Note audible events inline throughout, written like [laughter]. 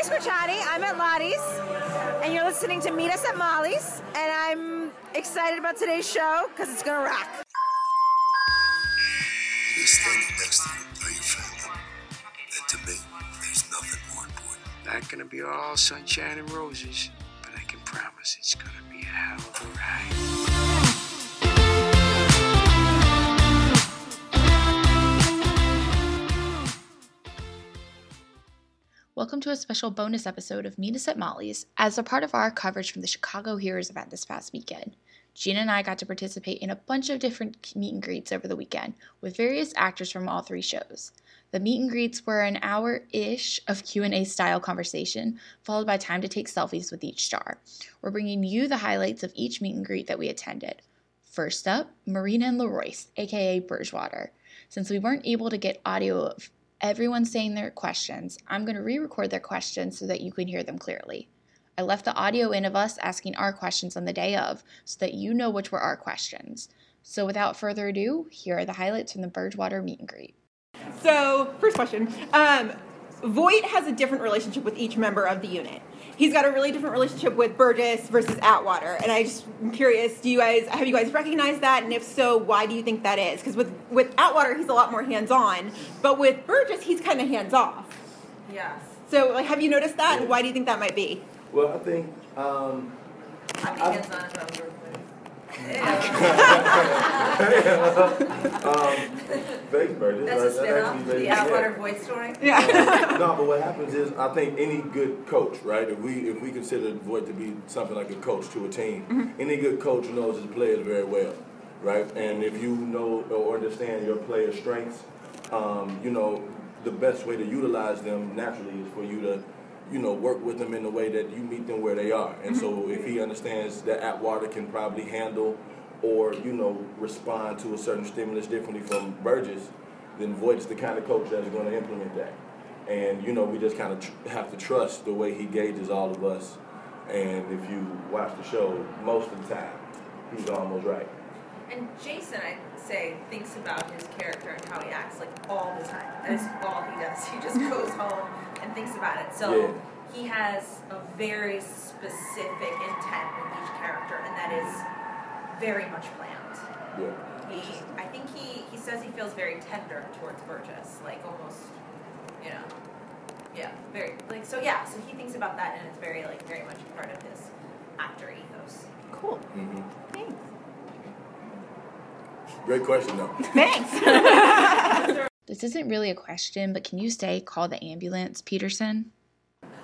Katie Squarciani. I'm at Lottie's, and you're listening to Meet Us at Molly's, and I'm excited about today's show because it's gonna rock. You're standing next to you are your family. And to me, there's nothing more important. Not gonna be all sunshine and roses, but I can promise it's gonna be a hell of a ride. Welcome to a special bonus episode of Meet Us at Molly's as a part of our coverage from the Chicago Heroes event this past weekend. Gina and I got to participate in a bunch of different meet and greets over the weekend with various actors from all three shows. The meet and greets were an hour-ish of Q&A style conversation, followed by time to take selfies with each star. We're bringing you the highlights of each meet and greet that we attended. First up, Marina and LaRoyce, aka Burgewater. Since we weren't able to get audio of everyone saying their questions, I'm going to re record their questions so that you can hear them clearly. I left the audio in of us asking our questions on the day of so that you know which were our questions. So without further ado, here are the highlights from the Burgewater meet and greet. So, first question. Um, Voight has a different relationship with each member of the unit. He's got a really different relationship with Burgess versus Atwater, and I just am curious. Do you guys have you guys recognized that? And if so, why do you think that is? Because with with Atwater, he's a lot more hands on, but with Burgess, he's kind of hands off. Yes. So, like, have you noticed that? And why do you think that might be? Well, I think um, I think it's not about work, um, Vegas Burgess. That's a spin off, the Vegas- Atwater voice story. Yeah. no, but what happens is, I think any good coach, right? If we if we consider Voight to be something like a coach to a team, any good coach knows his players very well, right? And if you know or understand your players' strengths, um, you know the best way to utilize them naturally is for you to, you know, work with them in the way that you meet them where they are. And so mm-hmm. if he understands that Atwater can probably handle or you know respond to a certain stimulus differently from Burgess, then Voight is the kind of coach that's going to implement that. And you know, we just kind of tr- have to trust the way he gauges all of us. And if you watch the show, most of the time, he's almost right. And Jason, I say, thinks about his character and how he acts like all the time. That is all he does. He just goes home and thinks about it. So Yeah. he has a very specific intent with each character, and that is very much planned. Yeah. He, I think he, he says he feels very tender towards Burgess, like almost, you know, yeah, very like so. Yeah, so he thinks about that, and it's very like very much part of his actor ethos. Cool. hmm Thanks. Great question, though. Thanks. [laughs] [laughs] This isn't really a question, but can you say call the ambulance, Peterson?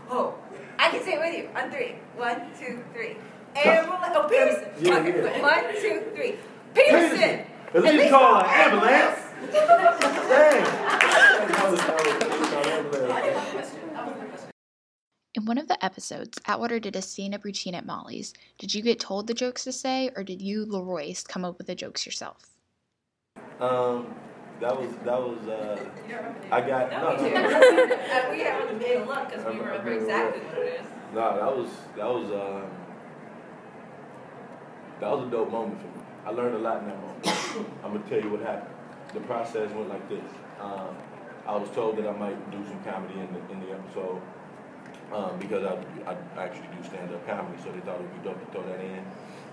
Oh, I can say it with you on three. One, two, three. Ambulance. Oh, Peterson. Yeah, Okay, yeah. One, two, three. Peterson. At least call an ambulance. In one of the episodes, Atwater did a stand up routine at Molly's. Did you get told the jokes to say, or did you, LaRoyce, come up with the jokes yourself? Um, that was that was. Uh, I got no, no, [laughs] We no. haven't made a look because we remember exactly what it is. No, that was that was uh, that was a dope moment for me. I learned a lot in that moment. [coughs] I'm gonna tell you what happened. The process went like this. Um, I was told that I might do some comedy in the in the episode um, because I, I actually do stand up comedy, so they thought it would be dope to throw that in.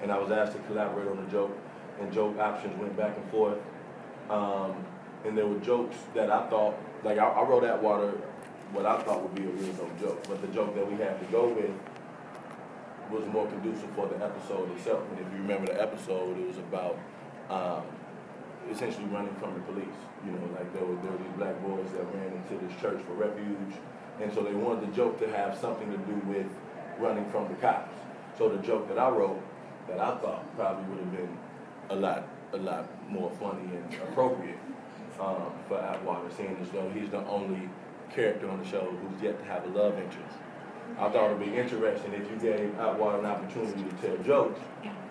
And I was asked to collaborate on a joke, and joke options went back and forth. Um, and there were jokes that I thought, like I, I wrote Atwater, what I thought would be a real dope joke, but the joke that we had to go with was more conducive for the episode itself. And if you remember the episode, it was about um, essentially running from the police. You know, like there were, there were these black boys that ran into this church for refuge, and so they wanted the joke to have something to do with running from the cops. So the joke that I wrote, that I thought probably would have been a lot, a lot more funny and appropriate um, for Atwater, seeing as though he's the only character on the show who's yet to have a love interest. I thought it'd be interesting if you gave Atwater an opportunity to tell jokes,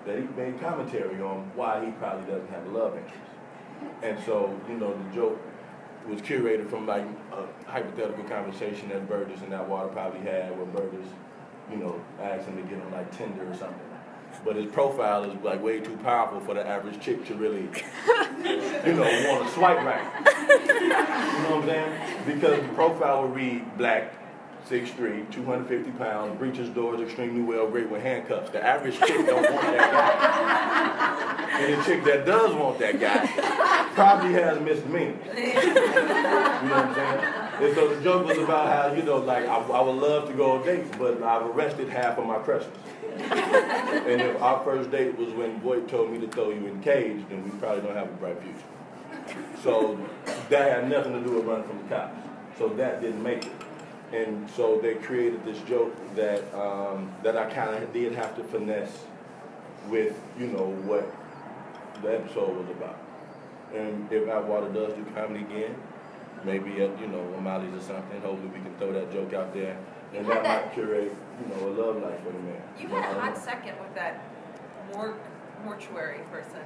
that he made commentary on why he probably doesn't have a love interest. And so, you know, the joke was curated from like a hypothetical conversation that Burgess and Atwater probably had where Burgess, you know, asked him to get on like Tinder or something. But his profile is like way too powerful for the average chick to really, [laughs] you know, want to swipe right. You know what I'm saying? Because the profile would read black, 6'3", 250 pounds, breeches doors extremely well, great with handcuffs. The average chick don't want that guy. And the chick that does want that guy probably has misdemeanors. You know what I'm saying? And so the joke was about how, you know, like, I, I would love to go on dates, but I've arrested half of my crushes. And if our first date was when Voight told me to throw you in cage, then we probably don't have a bright future. So that had nothing to do with running from the cops. So that didn't make it. And so they created this joke that um, that I kind of did have to finesse with, you know, what the episode was about. And if Atwater does do comedy again, maybe at, you know, O'Malley's or something, hopefully we can throw that joke out there. And that might curate, you know, a love life for the man. You had I a don't hot second with that mor- mortuary person.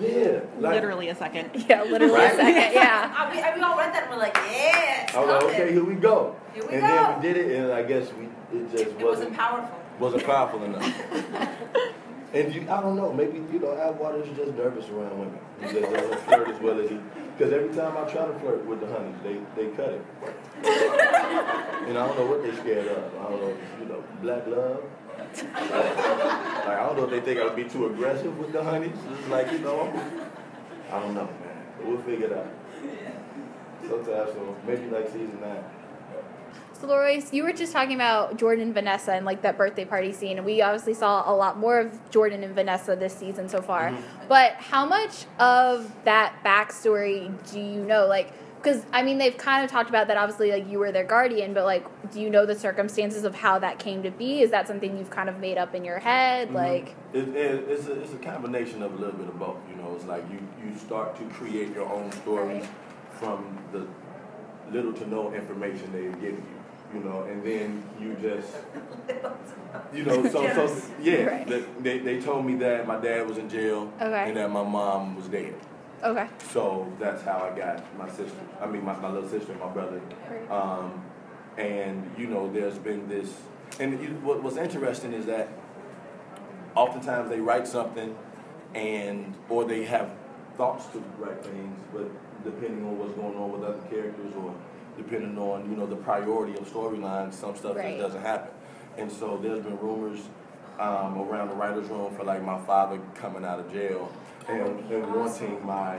Yeah. Like, Literally a second. [laughs] Yeah, literally Right? a second. Yeah. [laughs] I, we, I, we all read that and we're like, yeah, I was like, coming. okay, here we go. Here we go. and go. then we did it, and I guess we it just It wasn't powerful. wasn't powerful enough. [laughs] and you, I don't know, maybe you know, Atwater is just nervous around women. He just doesn't [laughs] flirt as well as he. Because every time I try to flirt with the honeys, they they cut it. [laughs] and I don't know what they're scared of. I don't know, you know, black love. like I don't know if they think I would be too aggressive with the honeys. It's like you know, I don't know, man. But we'll figure it out. Sometimes, so maybe like season nine. So, Loris, you were just talking about Jordan and Vanessa and like that birthday party scene, and we obviously saw a lot more of Jordan and Vanessa this season so far. But how much of that backstory do you know? Like, because I mean, they've kind of talked about that. Obviously, like you were their guardian, but like, do you know the circumstances of how that came to be? Is that something you've kind of made up in your head? Mhm. Like, It, it, it's, a, it's a combination of a little bit of both. You know, it's like you, you start to create your own stories Right. from the little to no information they've given you. You know, and then you just, [laughs] you know, so, so yeah, Right. the- they, they told me that my dad was in jail Okay. and that my mom was dead. okay, So that's how I got my sister. I mean, my, my little sister and my brother. Right. Um, and you know, there's been this. And you, what, what's interesting is that oftentimes they write something, and or they have thoughts to write things, but depending on what's going on with other characters, or depending on you know the priority of storyline, some stuff Right. just doesn't happen. And so there's been rumors um, around the writers' room for like my father coming out of jail and, and wanting my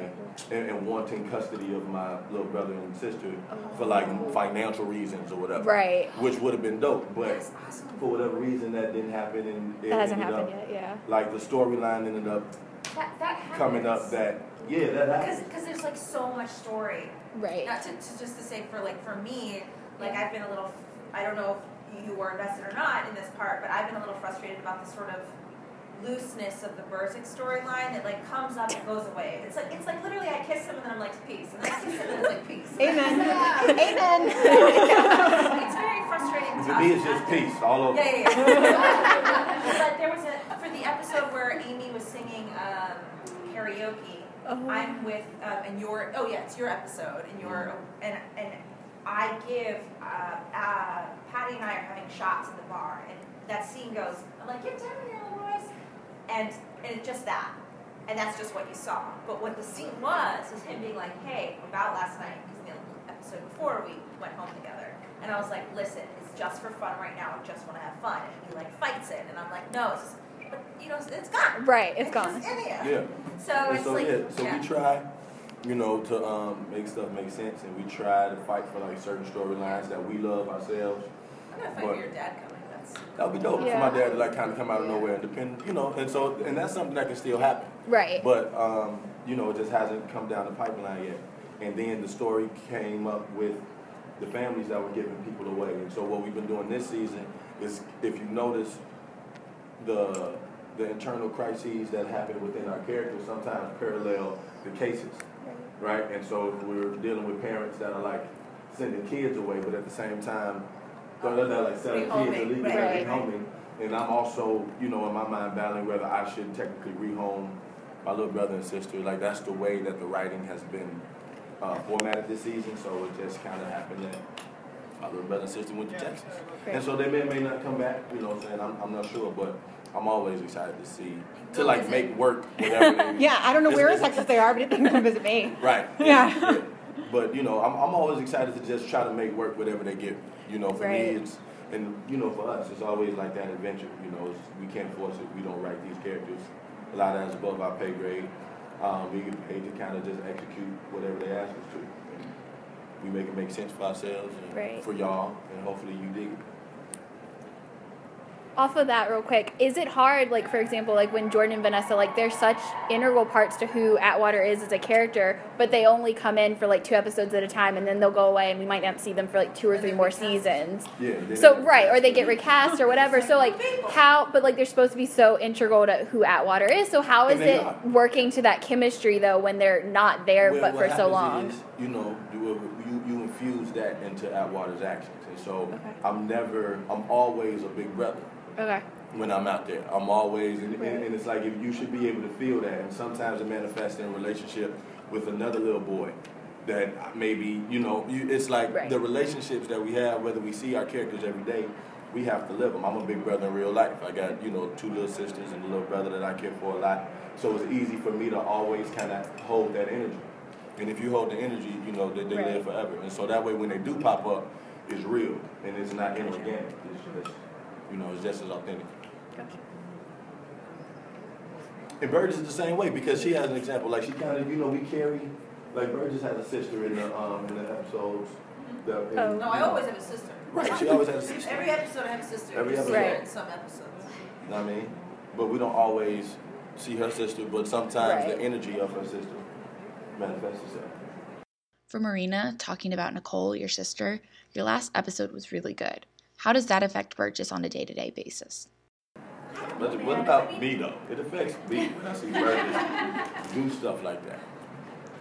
and, and wanting custody of my little brother and sister for like financial reasons or whatever. Right. Which would have been dope, but awesome. for whatever reason that didn't happen and it that hasn't happened up, yet. Yeah. Like the storyline ended up That, that coming up that yeah that Because happened. because there's like so much story. Right. Not to, to just to say for like for me, like I've been a little. I don't know if you were invested or not in this part, but I've been a little frustrated about the sort of looseness of the Burzek storyline that like comes up and goes away. It's like it's like literally I kiss him and then I'm like peace, and then I kiss him and then it's like peace. [laughs] Amen. [laughs] Amen. [laughs] it's very frustrating. To me, it's just peace all over. Yeah, yeah, yeah. but there was a for the episode where Amy was singing um, karaoke. Oh. I'm with um, and your oh yeah, it's your episode and your and and I give uh, uh, Patty and I are having shots in the bar and that scene goes. I'm like, get down here, little boys, and and it's just that. And that's just what you saw. But what the scene was, is him being like, hey, about last night, because the episode before we went home together. And I was like, listen, it's just for fun right now. I just want to have fun. And he like fights it. And I'm like, no, it's but you know, it's, it's gone. Right, it's gone. just in here. Yeah. So And it's so like, yeah, so yeah. we try, you know, to um, make stuff make sense, and we try to fight for like certain storylines that we love ourselves. I'm gonna fight but- for your dad coming. That's That would be dope Yeah. for my dad to like kind of come out of nowhere and depend, you know, and so and that's something that can still happen. Right. But um, you know, it just hasn't come down the pipeline yet. And then the story came up with the families that were giving people away. And so what we've been doing this season is, if you notice, the the internal crises that happen within our characters sometimes parallel the cases, right? And so we're dealing with parents that are like sending kids away, but at the same time, they're not like selling kids right, right, rehoming. And I'm also, you know, in my mind battling whether I should technically rehome my little brother and sister. Like that's the way that the writing has been uh, formatted this season. So it just kind of happened that my little brother and sister went to Texas, and so they may or may not come back. You know, what I'm saying I'm, I'm not sure, but I'm always excited to see to Go like visit. make work whatever. They, [laughs] Yeah, I don't know It's- where in Texas they are, but if they can come visit me. [laughs] Right. Yeah. But you know, I'm, I'm always excited to just try to make work whatever they give. You know, for Right. me, it's and you know, for us, it's always like that adventure. You know, it's, we can't force it. We don't write these characters. A lot of that's above our pay grade. Um, we get paid to kind of just execute whatever they ask us to. And we make it make sense for ourselves and Right. for y'all, and hopefully you dig it. Off of that, real quick, is it hard, like for example, like when Jordan and Vanessa, like they're such integral parts to who Atwater is as a character, but they only come in for like two episodes at a time, and then they'll go away, and we might not see them for like two or three more seasons. Yeah. So right, or they get recast or whatever. So like how, but like they're supposed to be so integral to who Atwater is. So how is it are. working to that chemistry though when they're not there Well, but for so long? Is, you know, infuse that into Atwater's actions, and so Okay. I'm never, I'm always a big brother Okay. when I'm out there. I'm always, and, and, and it's like if you should be able to feel that, and sometimes it manifests in a relationship with another little boy. That maybe you know, you, it's like Right. the relationships that we have, whether we see our characters every day, we have to live them. I'm a big brother in real life. I got you know two little sisters and a little brother that I care for a lot. So it's easy for me to always kind of hold that energy. And if you hold the energy, you know they, they Right. live forever. And so that way, when they do pop up, it's real and it's not inorganic. It's just you know it's just as authentic. Gotcha. And Burgess is the same way because she has an example. Like she kind of, you know, we carry. Like Burgess has a sister in the um in the episodes. The, in, Oh. No, I always have a sister. Right, she always has a sister. Every episode I have a sister. Every episode. her Right. In some episodes. You know what I mean? But we don't always see her sister. But sometimes the Right. energy of her sister manifests itself. For Marina, talking about Nicole, your sister, your last episode was really good. How does that affect Burgess on a day to day basis? But what about me though? It affects me when I see Burgess [laughs] do stuff like that.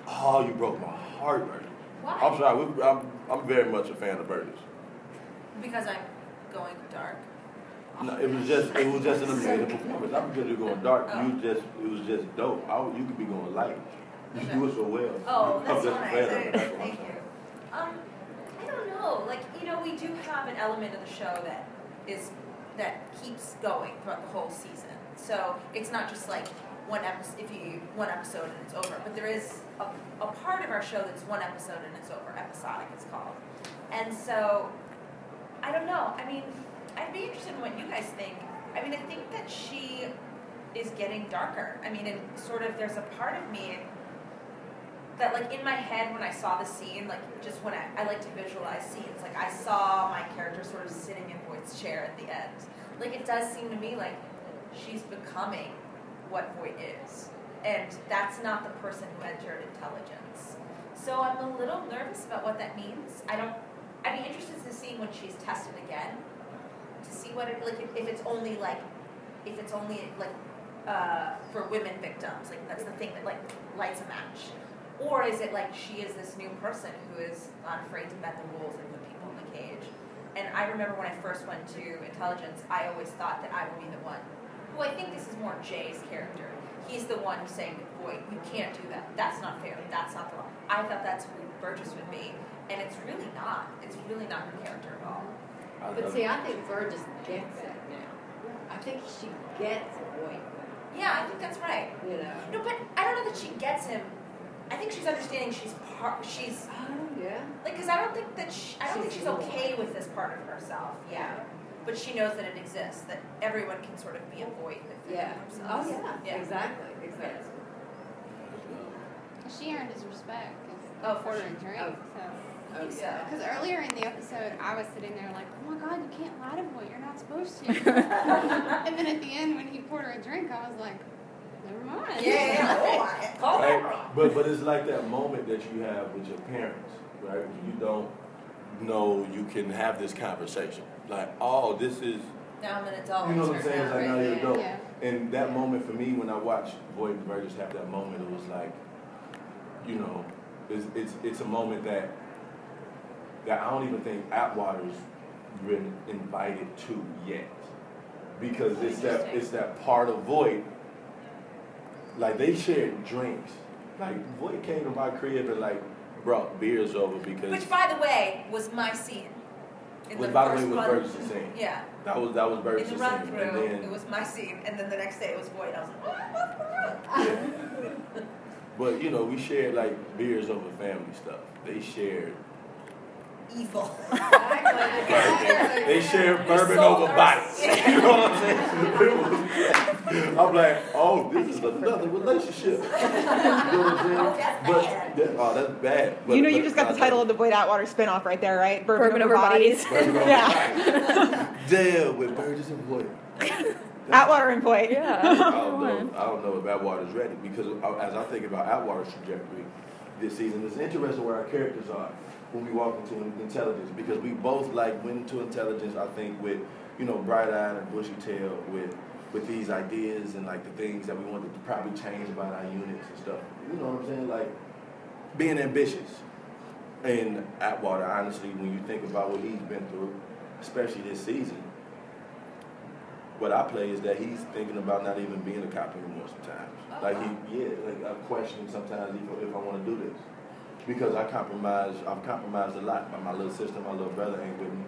Oh, you broke my heart, Burgess. Why? I'm sorry. I'm, I'm very much a fan of Burgess. Because I'm going dark. No, it was just it was just an amazing performance. I'm you're going dark. Oh. You just it was just dope. I, you could be going light. You do it so well. Oh, that's so nice. fan of it. I- That's what I'm Thank you. Um, I don't know. Like, you know, we do have an element of the show that is that keeps going throughout the whole season. So it's not just like one episode. If you one episode and it's over, but there is a, a part of our show that's one episode and it's over. Episodic, it's called. And so, I don't know. I mean, I'd be interested in what you guys think. I mean, I think that she is getting darker. I mean, and sort of there's a part of me that like in my head when I saw the scene, like just when I, I like to visualize scenes, like I saw my character sort of sitting in Voight's chair at the end. Like it does seem to me like she's becoming what Voight is. And that's not the person who entered intelligence. So I'm a little nervous about what that means. I don't I'd be interested to see when she's tested again. To see what it like if, if it's only like if it's only like uh, for women victims, like that's the thing that like lights a match. Or is it like she is this new person who is not afraid to bend the rules and put people in the cage? And I remember when I first went to intelligence, I always thought that I would be the one. Who I think this is more Jay's character. He's the one saying, "Boy, you can't do that. That's not fair. That's not the law." I thought that's who Burgess would be, and it's really not. It's really not her character at all. But see. I think Burgess gets it now. I think she gets Voight, Yeah, I think that's right. you know. No, but I don't know that she gets him. I think she's understanding she's part. She's Oh, yeah. like because I don't think that she, I don't think She's she's okay with this part of herself. Yeah, but she knows that it exists. That everyone can sort of be a void within Yeah. Oh, themselves. yeah. Yeah. Exactly. Exactly. She earned his respect. Oh, he for sure. a drink. Oh. So. Oh, I think so. Because earlier in the episode, I was sitting there like, oh my god, you can't lie to a boy, you're not supposed to. [laughs] [laughs] and then at the end, when he poured her a drink, I was like, never mind. Yeah, yeah, yeah. I- call that Right? But but it's like that moment that you have with your parents, right? You don't know you can have this conversation. Like, oh, this is Now I'm an adult. you know what I'm saying? It's now, like now you're an adult. Yeah. And that moment for me when I watched Voight and Burgess have that moment, it was like, you know, it's it's it's a moment that that I don't even think Atwater's been invited to yet. Because it's that it's that part of Voight. Like they shared drinks. Like Voight came to my crib and like brought beers over because Which, by the way, was my scene. In Which, by the way, was Burgess' scene. Yeah. that was that was Burgess' the scene. run And through, then it was my scene, and then the next day it was Voight. I was like, what? What's going on? But you know, we shared like beers over family stuff. They shared evil. [laughs] They share bourbon over our- bodies. [laughs] You know what I'm saying? [laughs] I'm like, oh, this is another relationship. You know what I'm saying? Oh, but that, oh, that's bad. But, you know, you just got the title of the Voight Atwater spinoff right there, right? Bourbon over bodies. Bourbon over yeah. Damn, with Burgess and Voight. Atwater and yeah I don't know. I don't know if Atwater's ready because as I think about Atwater's trajectory this season, it's interesting where our characters are when we walk into intelligence because we both like went into intelligence. I think with you know bright eyed and bushy tail with with these ideas and like the things that we wanted to probably change about our units and stuff. You know what I'm saying? Like being ambitious. And Atwater, honestly, when you think about what he's been through, especially this season, what I play is that he's thinking about not even being a cop anymore sometimes. Like he, yeah, like I'm questioning sometimes if, if I want to do this because I compromise. I've compromised a lot. My, my little sister, my little brother ain't with me,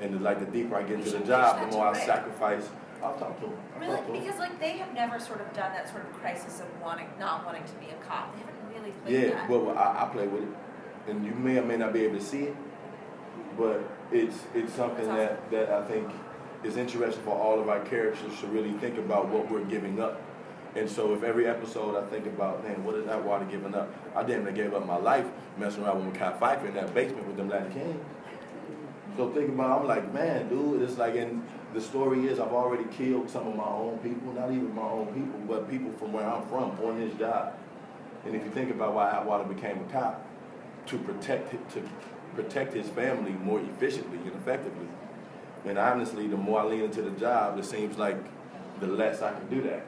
and like the deeper I get into the job, the more I sacrifice. I'll talk to him. I'll Really? to. Because like they have never sort of done that sort of crisis of wanting, not wanting to be a cop. They haven't really played Yeah, that. well, I, I play with it, and you may or may not be able to see it, but it's it's something That's that, that I think is interesting for all of our characters to really think about what we're giving up. And so, if every episode I think about, man, what is that water giving up? I damn near gave up my life messing around with Kai Pfeiffer in that basement with them Latin Kings. So think about, I'm like, man, dude, it's like, and the story is I've already killed some of my own people, not even my own people, but people from where I'm from on this job. And if you think about why Atwater became a cop, to protect to protect his family more efficiently and effectively. And honestly, the more I lean into the job, it seems like the less I can do that.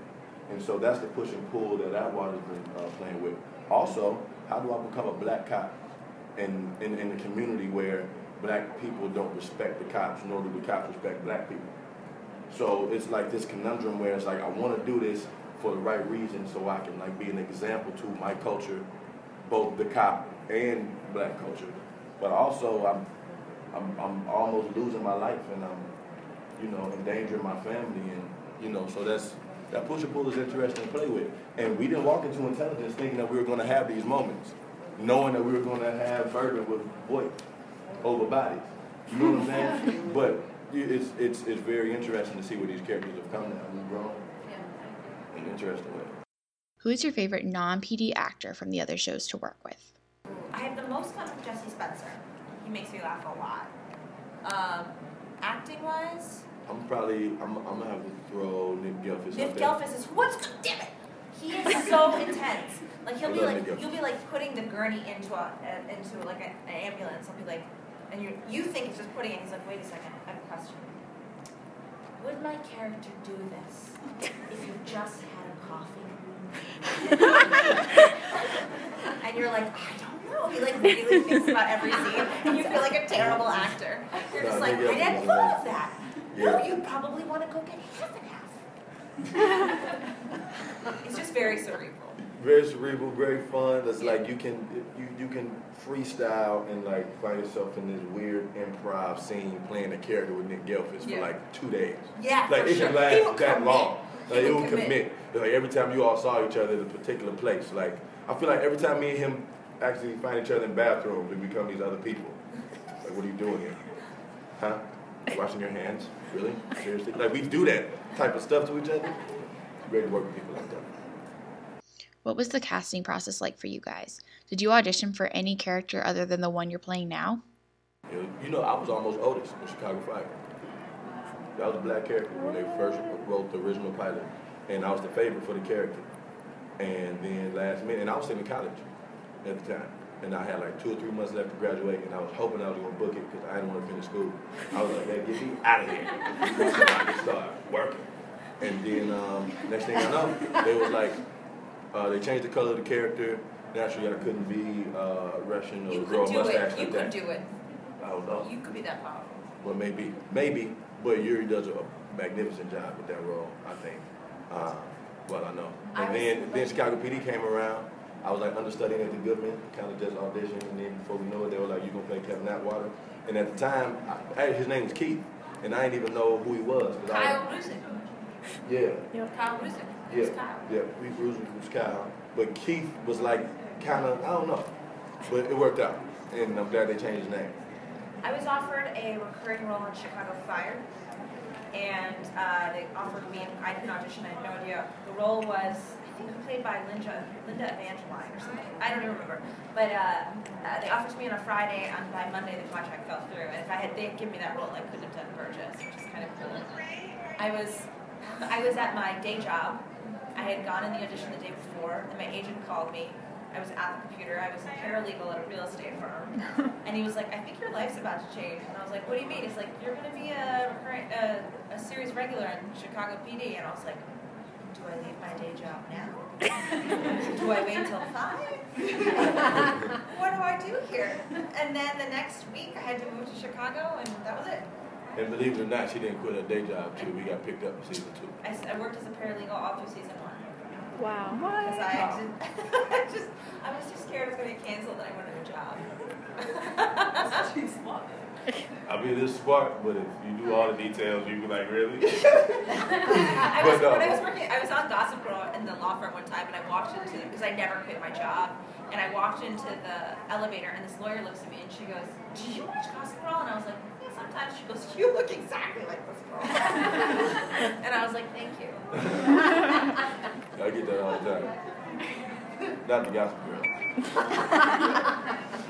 And so that's the push and pull that Atwater's been uh, playing with. Also, how do I become a black cop in, in, in a community where black people don't respect the cops, nor do the cops respect black people? So it's like this conundrum where it's like I want to do this for the right reason, so I can like be an example to my culture, both the cop and black culture. But also I'm I'm I'm almost losing my life and I'm you know endangering my family and you know so that's that push and pull is interesting to play with. And we didn't walk into intelligence thinking that we were going to have these moments, knowing that we were going to have bourbon with voice over bodies. You know what I'm saying? [laughs] but it's it's it's very interesting to see where these characters have come now. We've grown in an interesting way. Who is your favorite non PD actor from the other shows to work with? I have the most fun with Jesse Spencer. He makes me laugh a lot. Um, acting wise, I'm probably I'm, I'm gonna have to throw Nick Gehlfuss Nick. Gehlfuss is what's damn it. He is so [laughs] intense. Like he'll I be like you'll be like putting the gurney into a, into like a, an ambulance. I'll be like, and you you think it's just putting it. He's like, wait a second, I have a question. Would my character do this if you just had a coffee? and you're like, I don't know. He like really thinks about every scene, and you feel like a terrible actor. You're just like, I didn't thought of that. Yeah. No, you'd probably want to go get half and half. [laughs] It's just very cerebral. Very cerebral, very fun. It's like you can you you can freestyle and like find yourself in this weird improv scene playing a character with Nick Gehlfuss for Yeah. like two days. Yeah, like for it sure. can last that commit. long. He Like it will will commit. commit. Like every time you all saw each other at a particular place. Like I feel like every time me and him actually find each other in bathrooms, we become these other people. Like what are you doing here? Huh? Washing your hands? Really? Seriously? Like we do that type of stuff to each other. Ready to work with people like that. What was the casting process like for you guys? Did you audition for any character other than the one you're playing now? You know, I was almost Otis in Chicago Fire. That was a black character when they first wrote the original pilot, and I was the favorite for the character. And then last minute, and I was still in college at the time, and I had like two or three months left to graduate, and I was hoping I was gonna book it because I didn't want to finish school. I was like, "Man, get me out of here!" so I could start working. And then um, next thing I know, they was like, uh, they changed the color of the character. Naturally, I couldn't be uh, Russian or You grow a mustache it. You like could that. do it. I don't know. You could be that powerful. Well, maybe, maybe, but Yuri does a magnificent job with that role. I think. Uh, well, I know. And was- then, then Chicago PD came around. I was like understudying at the Goodman, kind of just auditioned, and then before we know it, they were like, "You gonna play Kevin Atwater?" And at the time, I, his name was Keith, and I didn't even know who he was. 'cause I Kyle was- Ruzek. Yeah. Kyle Ruzek. Yeah, Kyle? yeah, we Bruce was Kyle, but Keith was like kind of I don't know, but it worked out, and I'm glad they changed his name. I was offered a recurring role in Chicago Fire, and uh, they offered me. I didn't audition. I had no idea. The role was, I think, played by Linda Linda Evangeline or something. I don't even remember. But uh, uh, they offered to me on a Friday, and by Monday the contract fell through. And if I had they given me that role, I couldn't have done Burgess, which is kind of cool. I was I was at my day job. I had gone in the audition the day before, and my agent called me. I was at the computer. I was a paralegal at a real estate firm, [laughs] and he was like, "I think your life's about to change." And I was like, "What do you mean?" He's like, "You're going to be a recurring, a, a series regular in Chicago PD." And I was like, "Do I leave my day job now? [laughs] do I wait till five? [laughs] what do I do here?" And then the next week, I had to move to Chicago, and that was it. And believe it or not, she didn't quit her day job too. We got picked up in season two. I worked as a paralegal all through season one. Wow. [laughs] Because I, did, I just, I was too scared it was going to get canceled and I wanted a job. I'll be this smart, but if you do all the details, you be like, really? [laughs] I was, But, uh, when I was working, I was on Gossip Girl in the law firm one time, and I walked into because I never quit my job, and I walked into the elevator, and this lawyer looks at me, and she goes, "Do you watch Gossip Girl?" And I was like, "Yeah, sometimes." She goes, "You look exactly like this girl," [laughs] and I was like, "Thank you." [laughs] I get that all the time. Not the Gossip girl.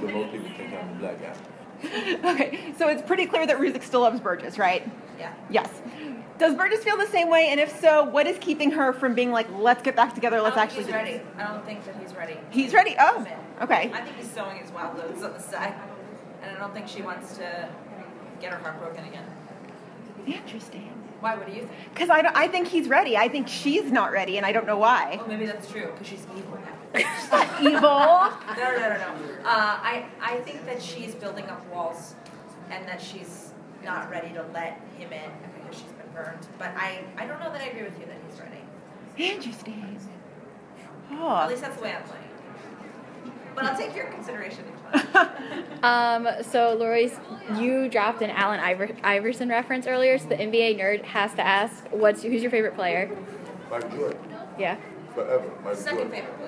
but most people think I'm a black guy. [laughs] Okay, so it's pretty clear that Ruzek still loves Burgess, right? Yeah. Yes. Does Burgess feel the same way? And if so, what is keeping her from being like, let's get back together, let's actually do he's this? ready. I don't think that he's ready. He's ready? Oh, okay. I think he's sowing his wild oats on the side, and I don't think she wants to get her heart broken again. Interesting. Why? What do you think? Because I, don't- I think he's ready. I think she's not ready, and I don't know why. Well, maybe that's true because she's evil. [laughs] Evil? No, no, no, no, no. Uh, I, I think that she's building up walls, and that she's not ready to let him in because she's been burned. But I, I don't know that I agree with you that he's ready. Interesting. Oh. At least that's the way I'm playing. But I'll take your consideration. Into account. [laughs] Um, so Lori's, you dropped an Allen Iver- Iverson reference earlier, so the NBA nerd has to ask, what's who's your favorite player? Michael Jordan. Yeah. Forever. Michael Second Jordan. favorite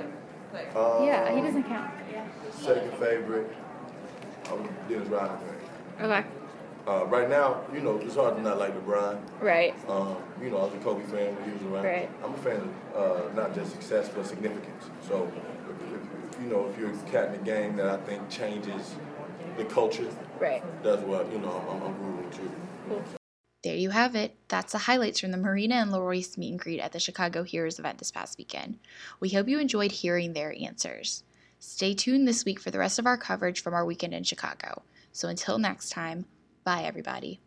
player. player. Uh, Yeah, he doesn't count. Second favorite. I'm a Dennis Rodman fan. Okay. Uh, right now, you know, it's hard to not like LeBron. Right. Um, you know, I was a Kobe fan when he was around. Right. I'm a fan of uh, not just success but significance. So, if, if, you know, if you're a cat in the game that I think changes the culture, Right. that's what you know. I'm, I'm rooting to. There you have it. That's the highlights from the Marina and LaRoyce meet and greet at the Chicago Heroes event this past weekend. We hope you enjoyed hearing their answers. Stay tuned this week for the rest of our coverage from our weekend in Chicago. So until next time, bye everybody.